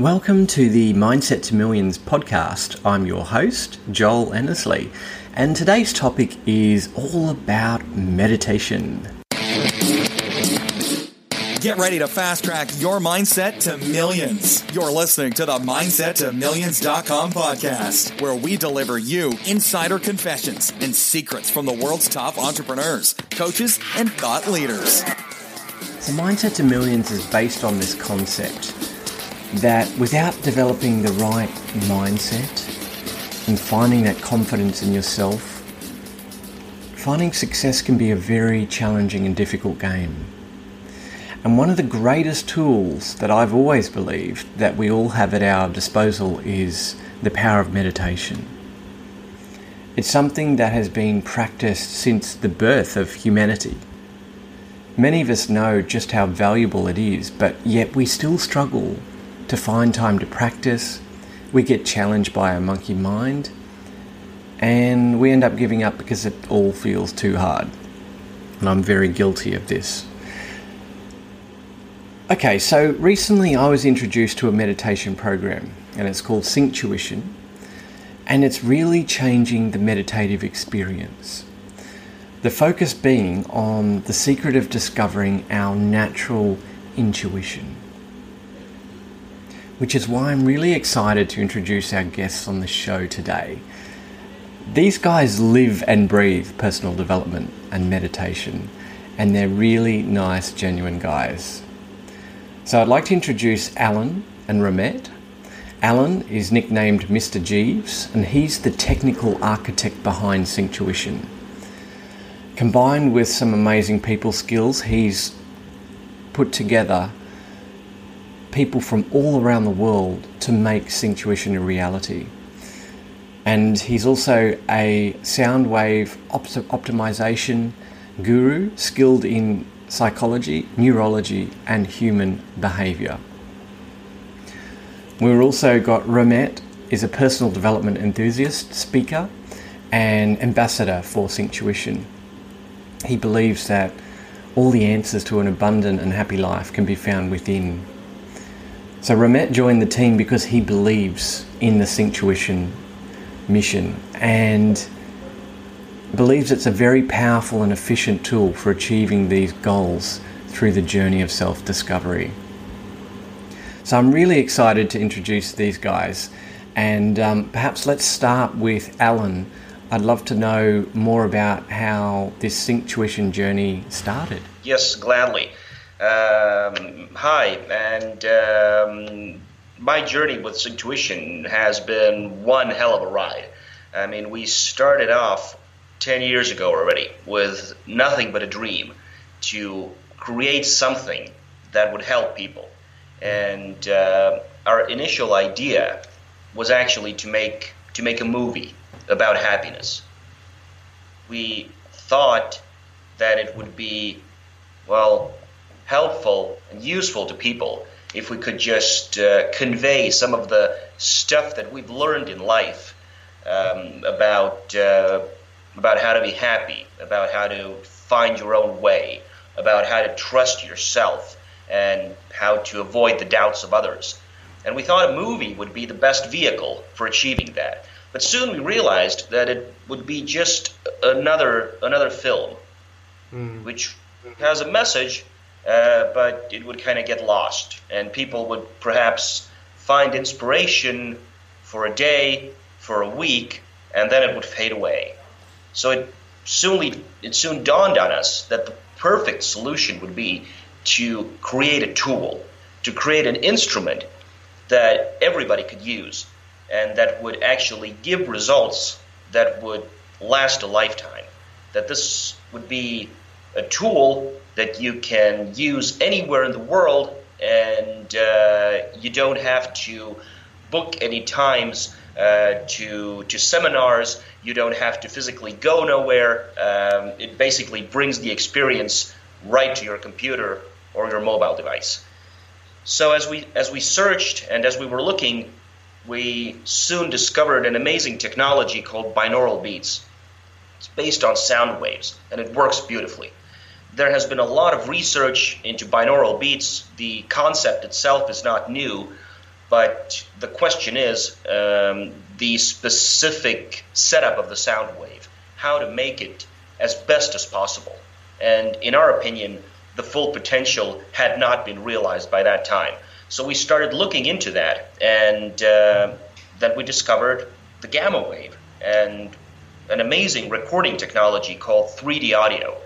Welcome to the Mindset to Millions podcast. I'm your host, Joel Annesley, and today's topic is all about meditation. Get ready to fast track your mindset to millions. You're listening to the Mindset to Millions.com podcast, where we deliver you insider confessions and secrets from the world's top entrepreneurs, coaches, and thought leaders. So, Mindset to Millions is based on this concept that without developing the right mindset and finding that confidence in yourself, finding success can be a very challenging and difficult game. And one of the greatest tools that I've always believed that we all have at our disposal is the power of meditation. It's something that has been practiced since the birth of humanity. Many of us know just how valuable it is, but yet we still struggle to find time to practice. We get challenged by our monkey mind and we end up giving up because it all feels too hard. And I'm very guilty of this. Okay, so recently I was introduced to a meditation program and it's called Synctuition and it's really changing the meditative experience. The focus being on the secret of discovering our natural intuition which is why I'm really excited to introduce our guests on the show today. These guys live and breathe personal development and meditation, and they're really nice, genuine guys. So I'd like to introduce Alan and Ramet. Alan is nicknamed Mr. Jeeves, and he's the technical architect behind Synctuition. Combined with some amazing people skills, he's put together people from all around the world to make Synctuition a reality. And he's also a sound wave opt- optimization guru skilled in psychology, neurology, and human behavior. We've also got Ramet is a personal development enthusiast, speaker, and ambassador for Synctuition. He believes that all the answers to an abundant and happy life can be found within so Ramet joined the team because he believes in the Synctuition mission and believes it's a very powerful and efficient tool for achieving these goals through the journey of self discovery. So I'm really excited to introduce these guys, and um, perhaps let's start with Alan. I'd love to know more about how this Synctuition journey started. Yes, gladly. Um, hi, and um, my journey with Synctuition has been one hell of a ride. I mean, we started off 10 years ago already with nothing but a dream to create something that would help people. And uh, our initial idea was actually to make to make a movie about happiness. We thought that it would be well helpful and useful to people if we could just uh, convey some of the stuff that we've learned in life um, about uh, about how to be happy, about how to find your own way, about how to trust yourself, and how to avoid the doubts of others. And we thought a movie would be the best vehicle for achieving that. But soon we realized that it would be just another another film, mm. which has a message uh, but it would kind of get lost, and people would perhaps find inspiration for a day, for a week, and then it would fade away. So it soon it soon dawned on us that the perfect solution would be to create a tool, to create an instrument that everybody could use, and that would actually give results that would last a lifetime. That this would be a tool that you can use anywhere in the world, and uh, you don't have to book any times uh, to to seminars. You don't have to physically go nowhere. Um, it basically brings the experience right to your computer or your mobile device. So as we as we searched and as we were looking, we soon discovered an amazing technology called binaural beats. It's based on sound waves and it works beautifully there has been a lot of research into binaural beats. The concept itself is not new, But the question is um, the specific setup of the sound wave, how to make it as best as possible. And in our opinion, the full potential had not been realized by that time. So we started looking into that, and uh, then we discovered the gamma wave and an amazing recording technology called 3D audio,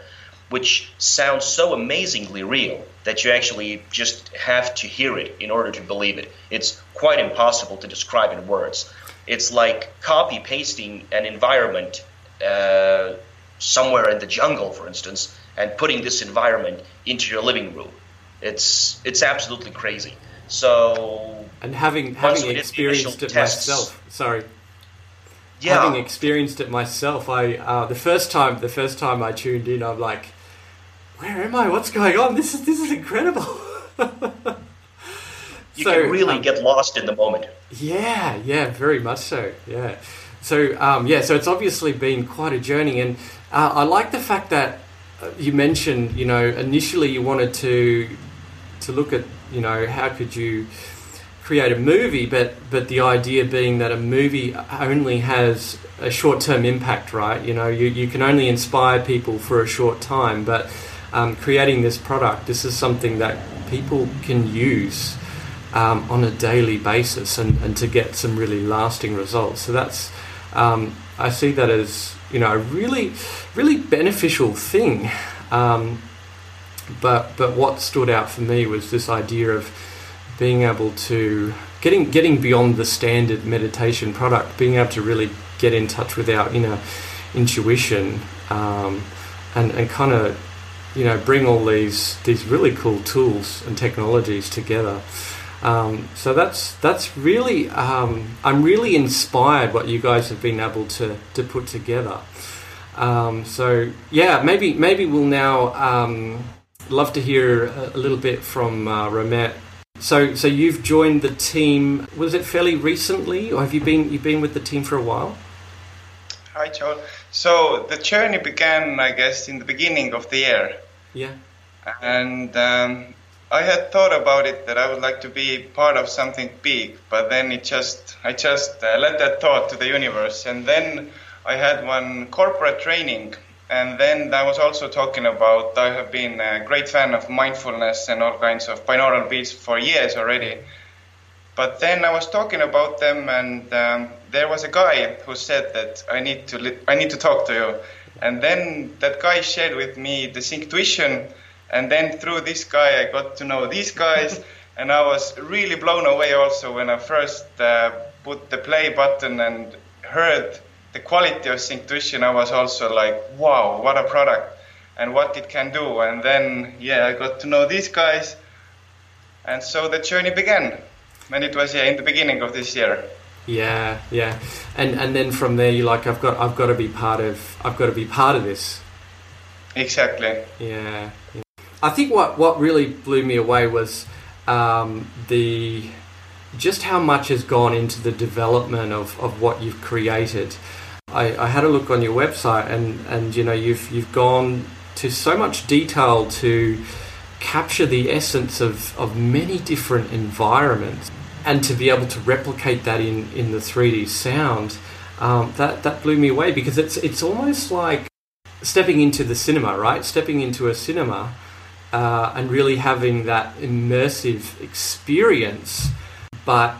which sounds so amazingly real that you actually just have to hear it in order to believe it. It's quite impossible to describe in words. It's like copy pasting an environment uh, somewhere in the jungle, for instance, and putting this environment into your living room. It's it's absolutely crazy. So and having having experienced it tests, myself, sorry, yeah. having experienced it myself, I uh, the first time the first time I tuned in, I'm like, where am I? What's going on? This is this is incredible. you so, can really um, get lost in the moment. Yeah, yeah, very much so. Yeah. So um, yeah, so it's obviously been quite a journey, and uh, I like the fact that uh, you mentioned, you know, initially you wanted to to look at, you know, how could you create a movie, but but the idea being that a movie only has a short term impact, right? You know, you, you can only inspire people for a short time, but um, creating this product, this is something that people can use um, on a daily basis and, and to get some really lasting results. So that's um, I see that as you know a really really beneficial thing. Um, but but what stood out for me was this idea of being able to getting getting beyond the standard meditation product, being able to really get in touch with our inner intuition um, and and kind of you know bring all these these really cool tools and technologies together. Um, so that's that's really um, I'm really inspired what you guys have been able to to put together. Um, so yeah, maybe maybe we'll now um, love to hear a, little bit from uh. So, so you've joined the team. Was it fairly recently, or have you been you've been with the team for a while? Hi, Joel. So the journey began, I guess, in the beginning of the year. Yeah. And um, I had thought about it that I would like to be part of something big, but then it just I just uh, let that thought to the universe, and then I had one corporate training and then I was also talking about I have been a great fan of mindfulness and all kinds of binaural beats for years already. But then I was talking about them, and um, there was a guy who said that I need to li- I need to talk to you. And then that guy shared with me the Synctuition, and then through this guy I got to know these guys, and I was really blown away also when I first uh, put the play button and heard the quality of Synctuition, I was also like, wow, what a product and what it can do. And then, yeah, I got to know these guys. And so the journey began. And it was, yeah, in the beginning of this year. Yeah, yeah. And and then from there you're like I've got I've got to be part of I've got to be part of this. Exactly. Yeah. yeah. I think what what really blew me away was um, the just how much has gone into the development of, of what you've created. I, I had a look on your website, and, and you know you've you've gone to so much detail to capture the essence of, of many different environments and to be able to replicate that in, in the 3D sound, um, that, that blew me away because it's, it's almost like stepping into the cinema, right? Stepping into a cinema uh, and really having that immersive experience, but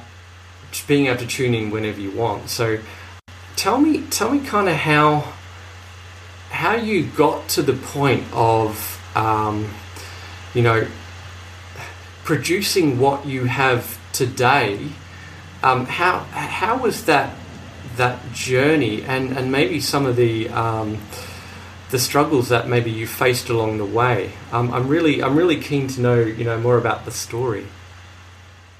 being able to tune in whenever you want. So tell me tell me kind of how how you got to the point of um, you know producing what you have today um, how how was that that journey and and maybe some of the um, the struggles that maybe you faced along the way um, I'm really I'm really keen to know you know more about the story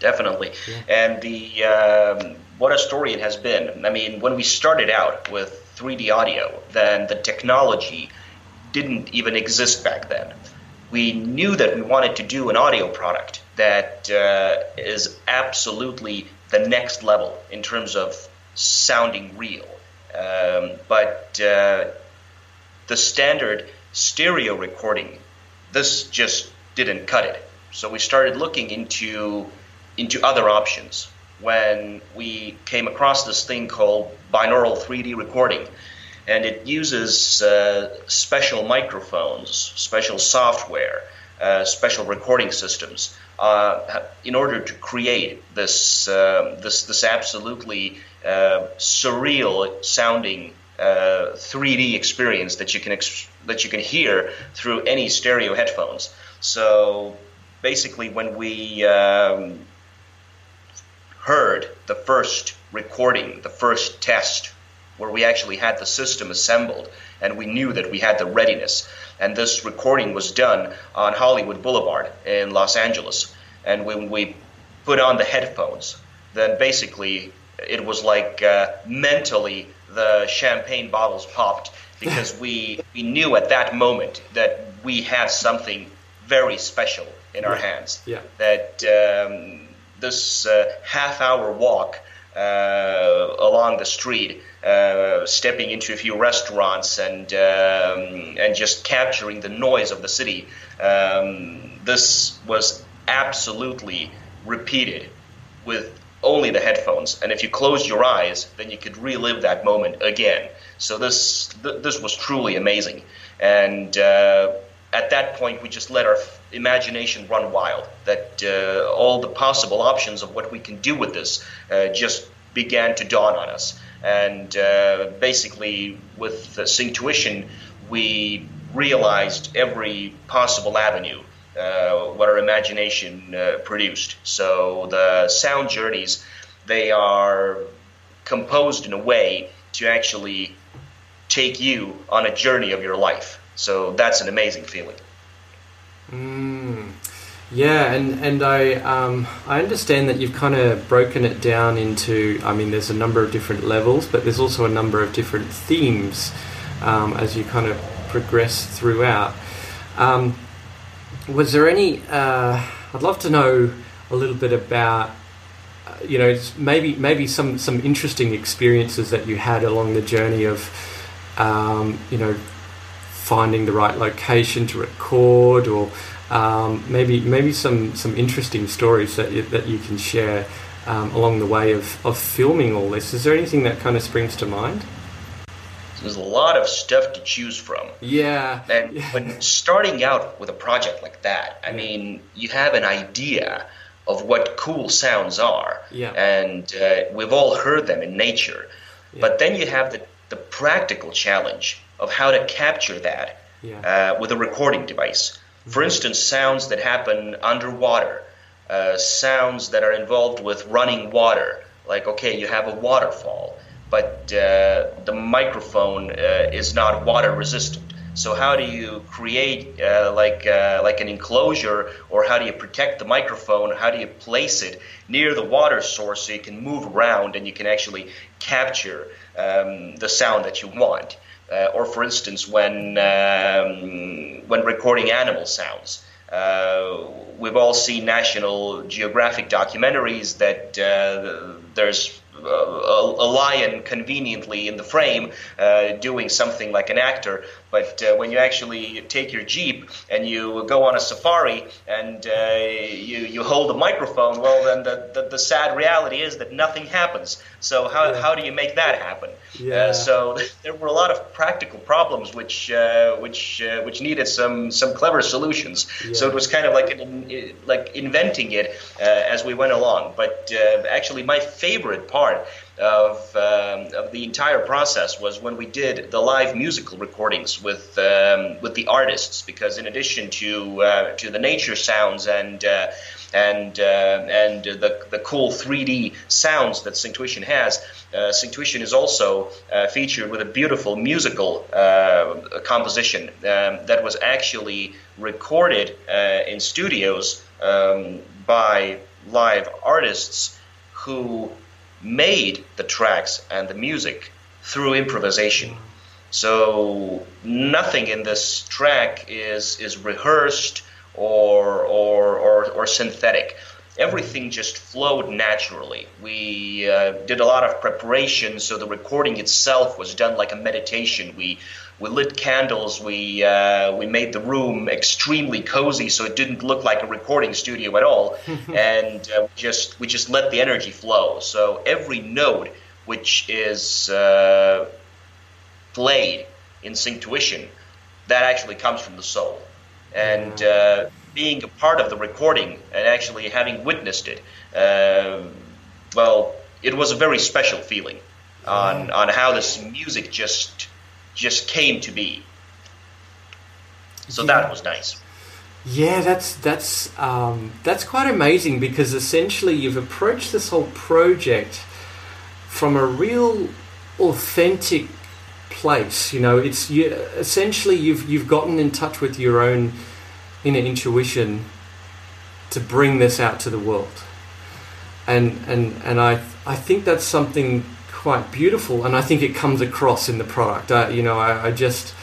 definitely yeah. and the um, what a story it has been. I mean, when we started out with 3D audio, then the technology didn't even exist back then. We knew that we wanted to do an audio product that uh, is absolutely the next level in terms of sounding real. Um, but uh, the standard stereo recording, this just didn't cut it. So we started looking into into other options when we came across this thing called binaural 3D recording. And it uses uh, special microphones, special software, uh, special recording systems uh, in order to create this, uh, this, this absolutely surreal sounding 3D uh, experience that you can ex- that you can hear through any stereo headphones. So basically, when we um, heard the first recording, the first test, where we actually had the system assembled and we knew that we had the readiness. And this recording was done on Hollywood Boulevard in Los Angeles. And when we put on the headphones, then basically it was like uh, mentally the champagne bottles popped because we, we knew at that moment that we had something very special in our hands. Yeah. That um, this uh, half hour walk uh, along the street, uh, stepping into a few restaurants and um, and just capturing the noise of the city. Um, this was absolutely repeated with only the headphones, and if you closed your eyes, then you could relive that moment again. So this th- this was truly amazing, and uh, at that point we just let our imagination run wild. That uh, all the possible options of what we can do with this uh, just began to dawn on us, and uh, basically with Synctuition we realized every possible avenue uh, what our imagination uh, produced. So the sound journeys, they are composed in a way to actually take you on a journey of your life. So that's an amazing feeling. Mm. Yeah, and and I um, I understand that you've kind of broken it down into. I mean, there's a number of different levels, but there's also a number of different themes um, as you kind of progress throughout. Um, was there any? Uh, I'd love to know a little bit about, uh, you know, maybe maybe some some interesting experiences that you had along the journey of, um, you know, finding the right location to record, or um, maybe maybe some some interesting stories that you, that you can share um, along the way of, of filming all this. Is there anything that kind of springs to mind? There's a lot of stuff to choose from. Yeah. And when starting out with a project like that, I mean, you have an idea of what cool sounds are. Yeah. And uh, we've all heard them in nature. Yeah. But then you have the, the practical challenge of how to capture that yeah. uh, with a recording device. For mm-hmm. instance, sounds that happen underwater, uh, sounds that are involved with running water. Like, okay, you have a waterfall but uh, the microphone uh, is not water resistant. So how do you create uh, like uh, like an enclosure, or how do you protect the microphone? How do you place it near the water source so you can move around and you can actually capture um, the sound that you want? Uh, or for instance, when um, when recording animal sounds. Uh, we've all seen National Geographic documentaries that uh, there's a, a, lion conveniently in the frame uh, doing something like an actor. But uh, when you actually take your Jeep and you go on a safari and uh, you, you hold a microphone, well, then the, the, the, sad reality is that nothing happens. So, how, yeah. how do you make that happen? Yeah. Uh, so, there were a lot of practical problems which, uh, which, uh, which needed some, some clever solutions. Yeah. So, it was kind of like, an, like inventing it as we went along. But actually, my favorite part of, um, of the entire process was when we did the live musical recordings with um, with the artists because in addition to uh, to the nature sounds and uh, and uh, and the the cool 3D sounds that Synctuition has, uh, Synctuition is also uh, featured with a beautiful musical uh, composition um, that was actually recorded in studios um, by live artists who made the tracks and the music through improvisation. So nothing in this track is is rehearsed or or or, or synthetic. Everything just flowed naturally. We uh, did a lot of preparation, so the recording itself was done like a meditation. We we lit candles. We uh, we made the room extremely cozy, so it didn't look like a recording studio at all. and uh, we just we just let the energy flow. So every note which is uh, played in Synctuition, that actually comes from the soul. And uh, being a part of the recording and actually having witnessed it, uh, well, it was a very special feeling on on how this music just just came to be. So Yeah. that was nice. Yeah, that's that's um, that's quite amazing because essentially you've approached this whole project from a real authentic place. You know, it's you, essentially you've you've gotten in touch with your own inner intuition to bring this out to the world, and and and I I think that's something quite beautiful, and I think it comes across in the product. Uh, you know, I, I just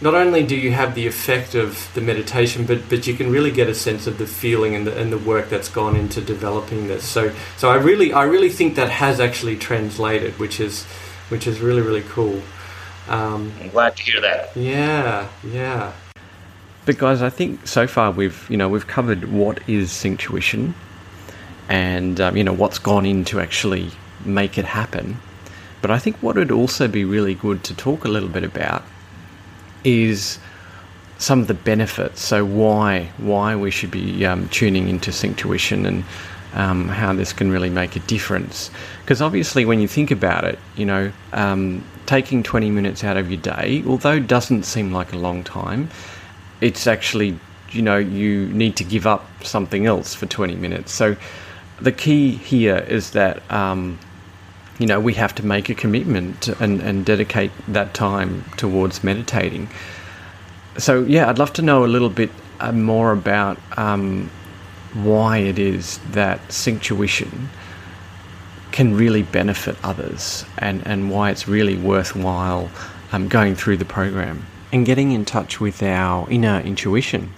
not only do you have the effect of the meditation, but but you can really get a sense of the feeling and the and the work that's gone into developing this. So so I really I really think that has actually translated, which is which is really really cool. Um, I'm glad to hear that. yeah, yeah, But guys, I think so far we've you know we've covered what is Synctuition, and um, you know what's gone in to actually make it happen. But I think what would also be really good to talk a little bit about is some of the benefits. So why why we should be um, tuning into Synctuition and um, how this can really make a difference. Because obviously, when you think about it, you know, um, taking 20 minutes out of your day, although doesn't seem like a long time, it's actually you know you need to give up something else for 20 minutes. So the key here is that. You know, we have to make a commitment and, and dedicate that time towards meditating. So, yeah, I'd love to know a little bit uh, more about um, why it is that Synctuition can really benefit others and, and why it's really worthwhile um, going through the program and getting in touch with our inner intuition.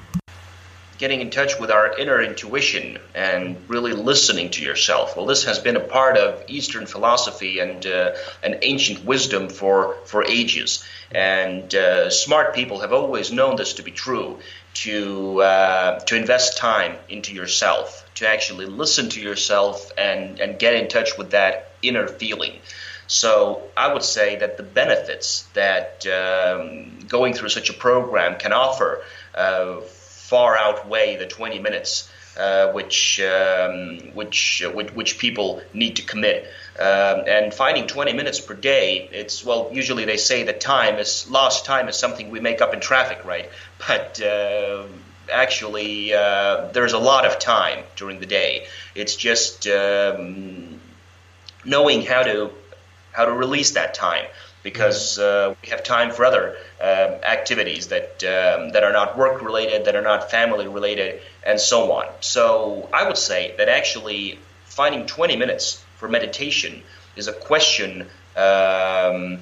Getting in touch with our inner intuition and really listening to yourself. Well, this has been a part of Eastern philosophy and uh, an ancient wisdom for for ages. And uh, smart people have always known this to be true. To uh, to invest time into yourself, to actually listen to yourself and and get in touch with that inner feeling. So I would say that the benefits that um, going through such a program can offer uh, far outweigh the 20 minutes uh, which, um, which, uh, which which people need to commit. Um, and finding 20 minutes per day, it's well, usually they say that time is lost time is something we make up in traffic, right? But uh, actually, uh, there's a lot of time during the day. It's just um, knowing how to how to release that time because uh, we have time for other um, activities that um, that are not work related, that are not family related, and so on. So I would say that actually finding 20 minutes for meditation is a question um,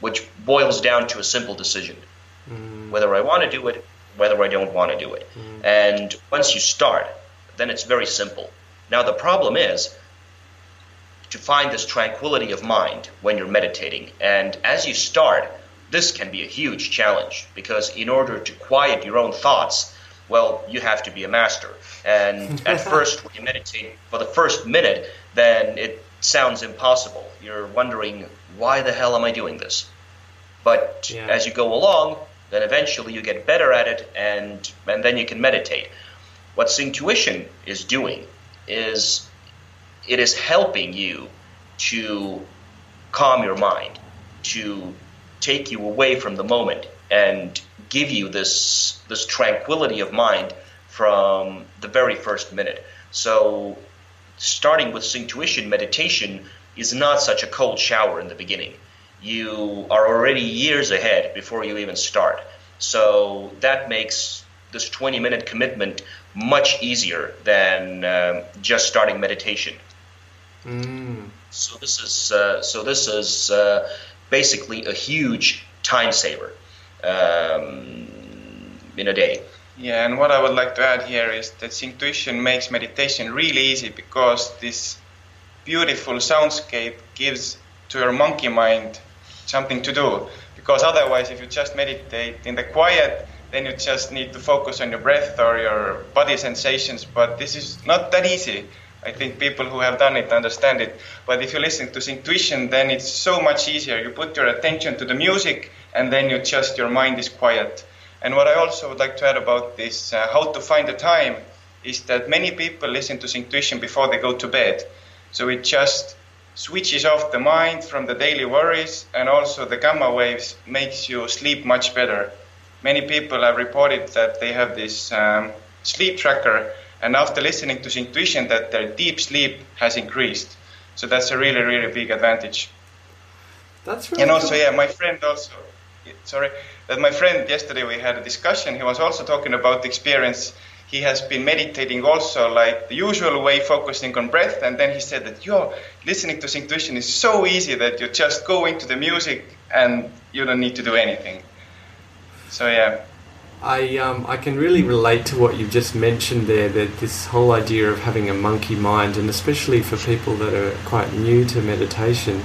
which boils down to a simple decision: whether I want to do it, whether I don't want to do it. And once you start, then it's very simple. Now the problem is to find this tranquility of mind when you're meditating. And as you start, this can be a huge challenge because in order to quiet your own thoughts, well, you have to be a master. And at first, when you meditate for the first minute, then it sounds impossible. You're wondering, why the hell am I doing this? But Yeah. as you go along, then eventually you get better at it, and and then you can meditate. What Synctuition is doing is it is helping you to calm your mind, to take you away from the moment and give you this this tranquility of mind from the very first minute. So starting with Synctuition meditation is not such a cold shower in the beginning. You are already years ahead before you even start. So that makes this 20 minute commitment much easier than um, just starting meditation. So this is uh, so this is uh, basically a huge time saver um, in a day. Yeah, and what I would like to add here is that Synctuition makes meditation really easy because this beautiful soundscape gives to your monkey mind something to do. because otherwise, if you just meditate in the quiet, then you just need to focus on your breath or your body sensations. But this is not that easy. I think people who have done it understand it. But if you listen to intuition, then it's so much easier. You put your attention to the music, and then you just your mind is quiet. And what I also would like to add about this, uh, how to find the time, is that many people listen to intuition before they go to bed. So it just switches off the mind from the daily worries, and also the gamma waves makes you sleep much better. Many people have reported that they have this um, sleep tracker and after listening to intuition that their deep sleep has increased. So that's a really really big advantage. That's really and also cool. yeah my friend also sorry that my friend yesterday we had a discussion. He was also talking about the experience. He has been meditating also like the usual way focusing on breath. And then he said that yo listening to intuition is so easy that you just go into the music and you don't need to do anything. So yeah I um, I can really relate to what you've just mentioned there. That this whole idea of having a monkey mind, and especially for people that are quite new to meditation,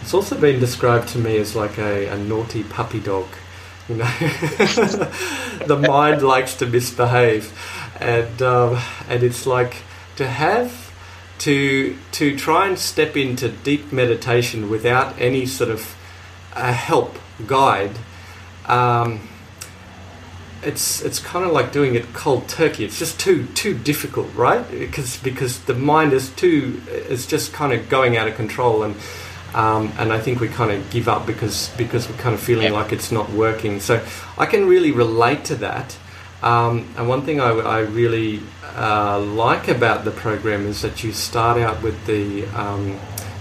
it's also been described to me as like a, a naughty puppy dog. You know, the mind likes to misbehave, and um, and it's like to have to to try and step into deep meditation without any sort of uh, help guide. Um, it's it's kind of like doing it cold turkey. It's just too too difficult, right? Because because the mind is too is just kind of going out of control, and um, and I think we kind of give up because because we're kind of feeling like it's not working. So I can really relate to that. Um, and one thing I, I really uh, like about the program is that you start out with the um,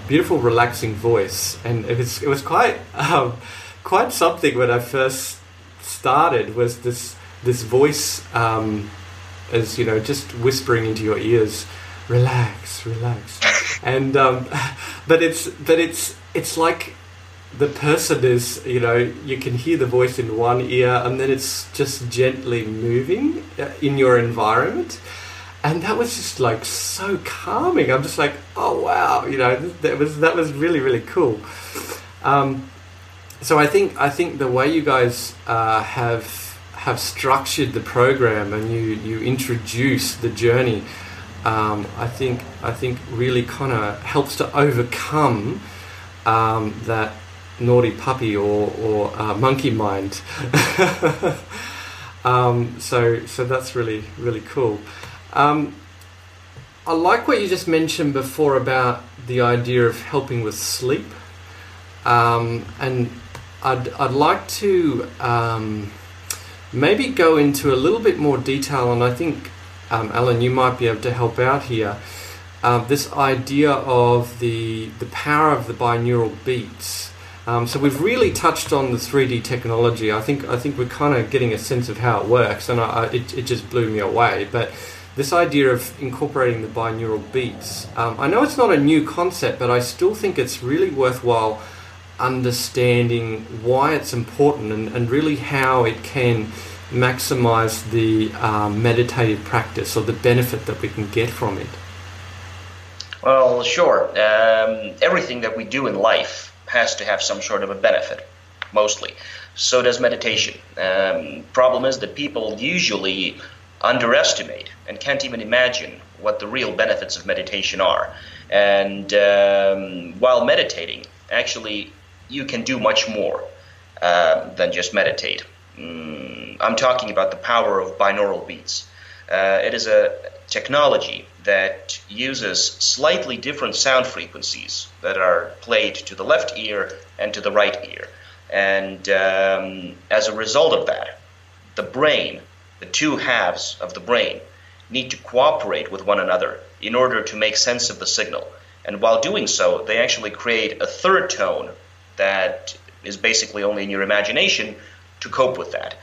beautiful, relaxing voice, and it was it was quite um, quite something when I first started was this this voice um, as you know just whispering into your ears relax relax. And um, but it's but it's it's like the person is you know you can hear the voice in one ear and then it's just gently moving uh, in your environment. And that was just like so calming. I'm just like oh wow you know that was that was really really cool. Um, so I think I think the way you guys uh, have have structured the program and you you introduce the journey, um, I think I think really kind of helps to overcome um, that naughty puppy or or uh, monkey mind. um, so so that's really really cool. Um, I like what you just mentioned before about the idea of helping with sleep. Um, and I'd, I'd like to um, maybe go into a little bit more detail, and I think, um, Alan, you might be able to help out here. Uh, this idea of the, the power of the binaural beats. Um, so we've really touched on the 3D technology. I think I think we're kind of getting a sense of how it works, and I, I, it, it just blew me away. But this idea of incorporating the binaural beats, um, I know it's not a new concept, but I still think it's really worthwhile understanding why it's important and, and really how it can maximize the um, meditative practice or the benefit that we can get from it? Well, sure. Um, everything that we do in life has to have some sort of a benefit, mostly. So does meditation. Um, problem is that people usually underestimate and can't even imagine what the real benefits of meditation are. And um, while meditating, actually you can do much more uh, than just meditate. Mm, I'm talking about the power of binaural beats. Uh, it is a technology that uses slightly different sound frequencies that are played to the left ear and to the right ear. And um, as a result of that, the brain, the two halves of the brain, need to cooperate with one another in order to make sense of the signal. And while doing so, they actually create a third tone that is basically only in your imagination to cope with that.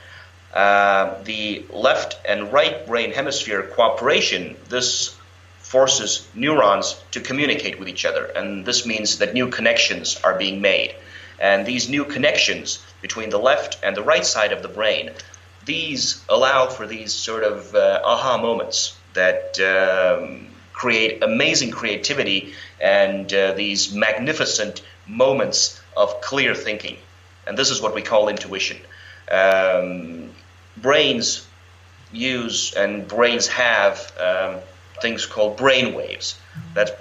Uh, the left and right brain hemisphere cooperation, this forces neurons to communicate with each other, and this means that new connections are being made. And these new connections between the left and the right side of the brain, these allow for these sort of uh, aha moments that um, create amazing creativity and uh, these magnificent moments of clear thinking. and this is what we call intuition. Um, brains use and brains have um, things called brain waves. That's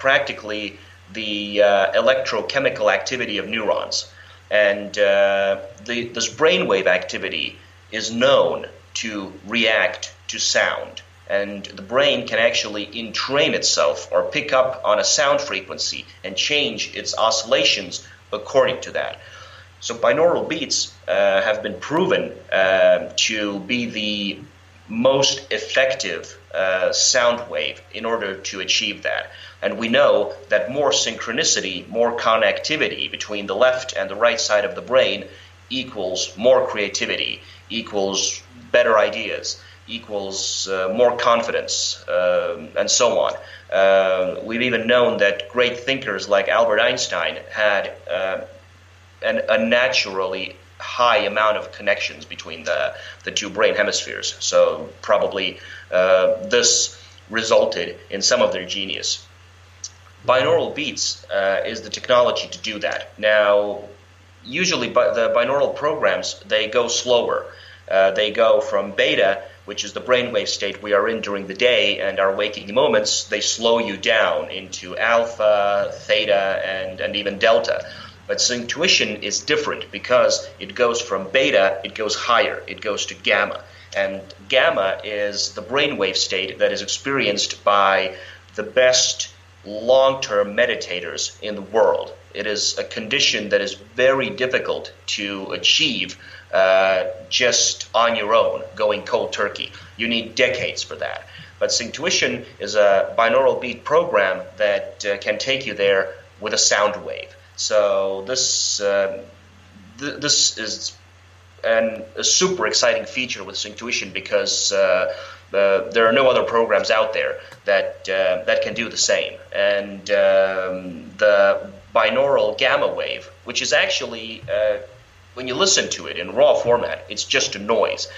practically the uh, electrochemical activity of neurons. And uh, the, this brainwave activity is known to react to sound. And the brain can actually entrain itself or pick up on a sound frequency and change its oscillations according to that. So binaural beats uh, have been proven uh, to be the most effective uh, sound wave in order to achieve that. And we know that more synchronicity, more connectivity between the left and the right side of the brain equals more creativity, equals better ideas, equals uh, more confidence, uh, and so on. Uh, we've even known that great thinkers like Albert Einstein had uh, an, a naturally high amount of connections between the, the two brain hemispheres. So probably uh, this resulted in some of their genius. Binaural beats uh, is the technology to do that. Now, usually bi- the binaural programs they go slower. Uh, they go from beta, which is the brainwave state we are in during the day and our waking moments. They slow you down into alpha, theta, and, and even delta. But Synctuition is different because it goes from beta, it goes higher, it goes to gamma. And gamma is the brainwave state that is experienced by the best long term meditators in the world. It is a condition that is very difficult to achieve uh, just on your own, going cold turkey. You need decades for that. But Synctuition is a binaural beat program that uh, can take you there with a sound wave. So this uh, th- this is an, a super exciting feature with Synctuition because uh, uh, there are no other programs out there that uh, that can do the same. And um, the binaural gamma wave, which is actually when you listen to it in raw format, it's just a noise,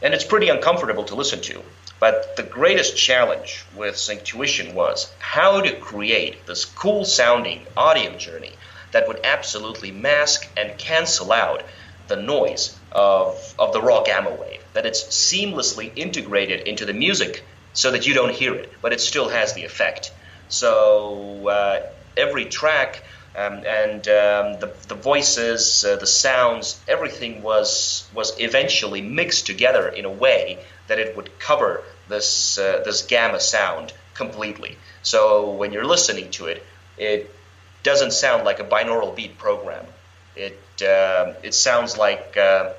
and it's pretty uncomfortable to listen to. But the greatest challenge with Synctuition was how to create this cool sounding audio journey that would absolutely mask and cancel out the noise of, of the raw gamma wave, that it's seamlessly integrated into the music so that you don't hear it, but it still has the effect. So uh, every track um, and um, the, the voices, uh, the sounds, everything was was eventually mixed together in a way that it would cover this uh, this gamma sound completely. So when you're listening to it, it doesn't sound like a binaural beat program. It uh, it sounds like uh,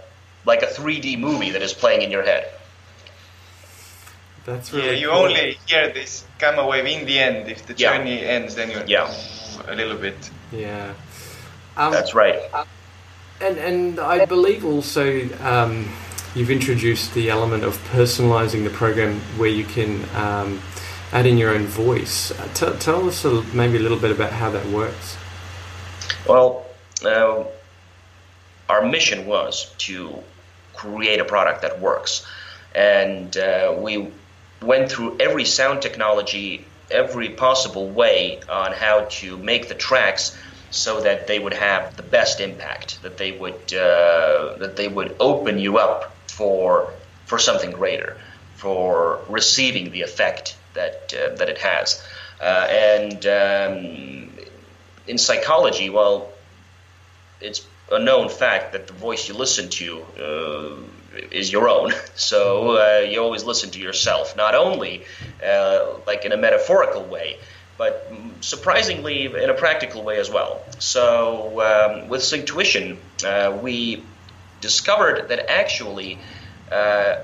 like a 3D movie that is playing in your head. That's really yeah, you cool. only hear this gamma wave in the end. If the Yeah. journey ends, then you Yeah. A little bit. Yeah. Um, That's right. And and I believe also um, you've introduced the element of personalizing the program where you can um, add in your own voice. Uh, t- tell us a, maybe a little bit about how that works. Well, uh, our mission was to create a product that works, and uh, we went through every sound technology, every possible way on how to make the tracks so that they would have the best impact, that they would uh, that they would open you up for for something greater, for receiving the effect that uh, that it has, uh, and um, in psychology, well, it's a known fact that the voice you listen to uh, is your own. So uh, you always listen to yourself, not only uh, like in a metaphorical way, but surprisingly in a practical way as well. So um, with Synctuition, uh, we discovered that actually. Uh,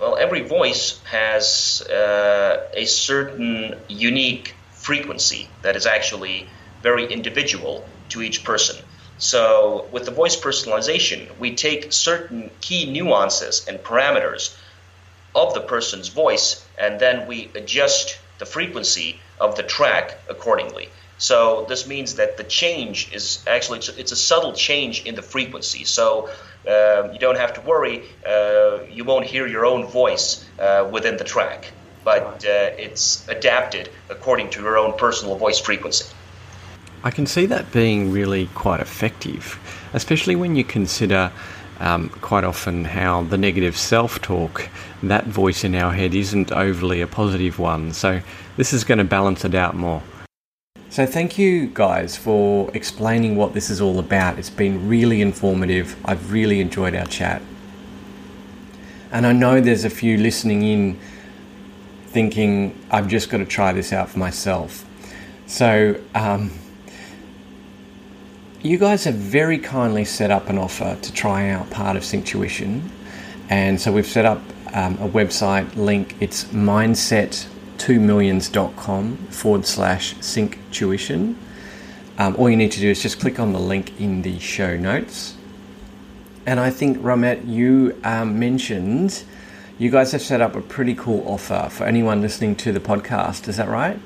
well, every voice has uh, a certain unique frequency that is actually very individual to each person. So, with the voice personalization, we take certain key nuances and parameters of the person's voice and then we adjust the frequency of the track accordingly. So, this means that the change is actually it's a subtle change in the frequency. So, uh, you don't have to worry, uh, you won't hear your own voice uh, within the track, but uh, it's adapted according to your own personal voice frequency. I can see that being really quite effective, especially when you consider um, quite often how the negative self talk, that voice in our head, isn't overly a positive one. So, this is going to balance it out more. So, thank you guys for explaining what this is all about. It's been really informative. I've really enjoyed our chat. And I know there's a few listening in thinking, I've just got to try this out for myself. So, um, you guys have very kindly set up an offer to try out part of Synctuition. And so we've set up um, a website link. It's mindset2millions.com forward slash Synctuition. Um, all you need to do is just click on the link in the show notes. And I think, Ramet, you um, mentioned you guys have set up a pretty cool offer for anyone listening to the podcast. Is that right?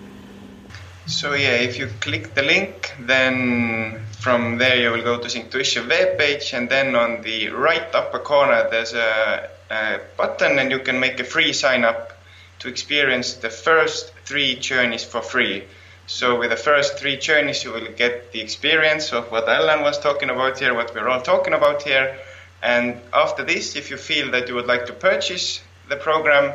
So yeah, if you click the link, then from there you will go to Synctuition webpage, and then on the right upper corner there's a, a button, and you can make a free sign up to experience the first three journeys for free. So with the first three journeys, you will get the experience of what Alan was talking about here, what we're all talking about here. And after this, if you feel that you would like to purchase the program,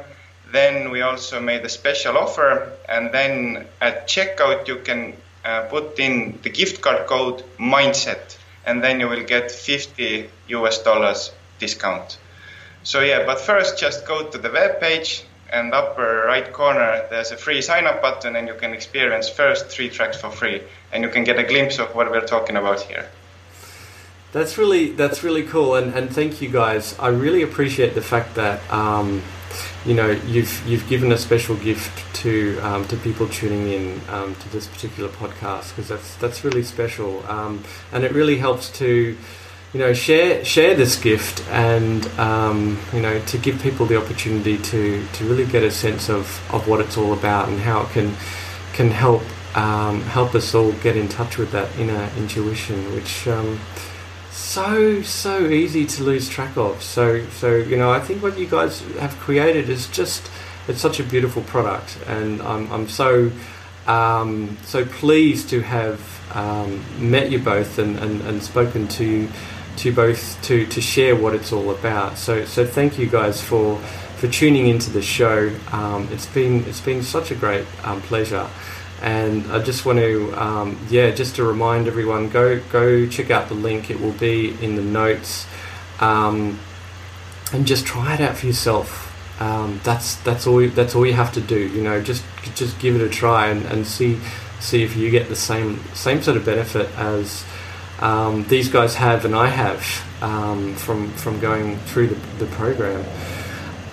then we also made a special offer, and then at checkout you can uh, put in the gift card code mindset, and then you will get 50 US dollars discount. So yeah, but first just go to the web page and upper right corner there's a free sign up button and you can experience first three tracks for free and you can get a glimpse of what we're talking about here. That's really that's really cool and, and thank you guys. I really appreciate the fact that um, you know you've you've given a special gift to um, to people tuning in um, to this particular podcast because that's that's really special. Um, and it really helps to you know share share this gift and um, you know to give people the opportunity to to really get a sense of, of what it's all about and how it can can help um, help us all get in touch with that inner intuition which so so easy to lose track of. So so you know, I think what you guys have created is just it's such a beautiful product, and I'm I'm so um, so pleased to have um, met you both and, and, and spoken to to both to to share what it's all about. So so thank you guys for for tuning into the show. Um, it's been it's been such a great um, pleasure. And I just want to, um, yeah, just to remind everyone, go go check out the link. It will be in the notes, um, and just try it out for yourself. Um, that's that's all that's all you have to do. You know, just just give it a try and, and see see if you get the same same sort of benefit as um, these guys have and I have um, from from going through the, the program.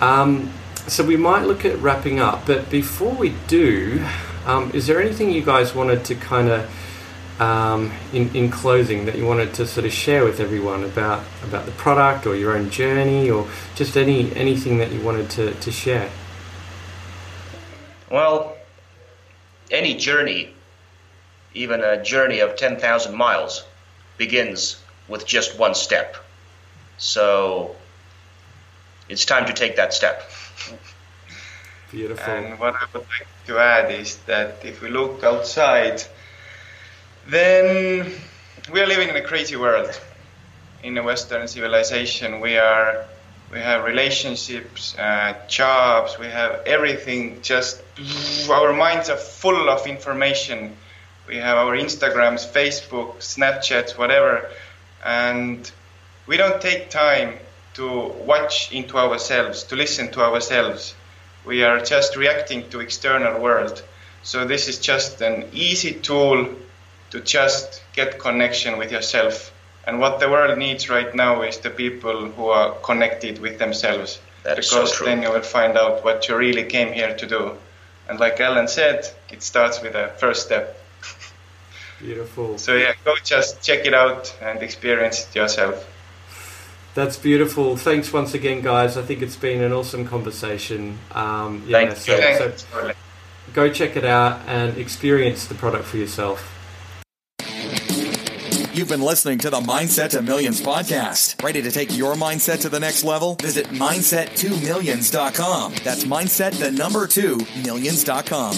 Um, so we might look at wrapping up, but before we do. Um, is there anything you guys wanted to kind of, um, in, in closing, that you wanted to sort of share with everyone about, about the product or your own journey or just any anything that you wanted to, to share? Well, any journey, even a journey of 10,000 miles, begins with just one step. So it's time to take that step. Beautiful. And what I would like to add is that if we look outside, then we are living in a crazy world. In a Western civilization, we are we have relationships, uh, jobs, we have everything. Just our minds are full of information. We have our Instagrams, Facebook, Snapchats, whatever, and we don't take time to watch into ourselves, to listen to ourselves we are just reacting to external world. So this is just an easy tool to just get connection with yourself. And what the world needs right now is the people who are connected with themselves. That is because so then you will find out what you really came here to do. And like Alan said, it starts with a first step. Beautiful. So yeah, go just check it out and experience it yourself. That's beautiful. Thanks once again, guys. I think it's been an awesome conversation. Um, yeah, Thank so, so go check it out and experience the product for yourself. You've been listening to the Mindset to Millions podcast. Ready to take your mindset to the next level? Visit mindset2millions.com. That's mindset the number 2 millions.com.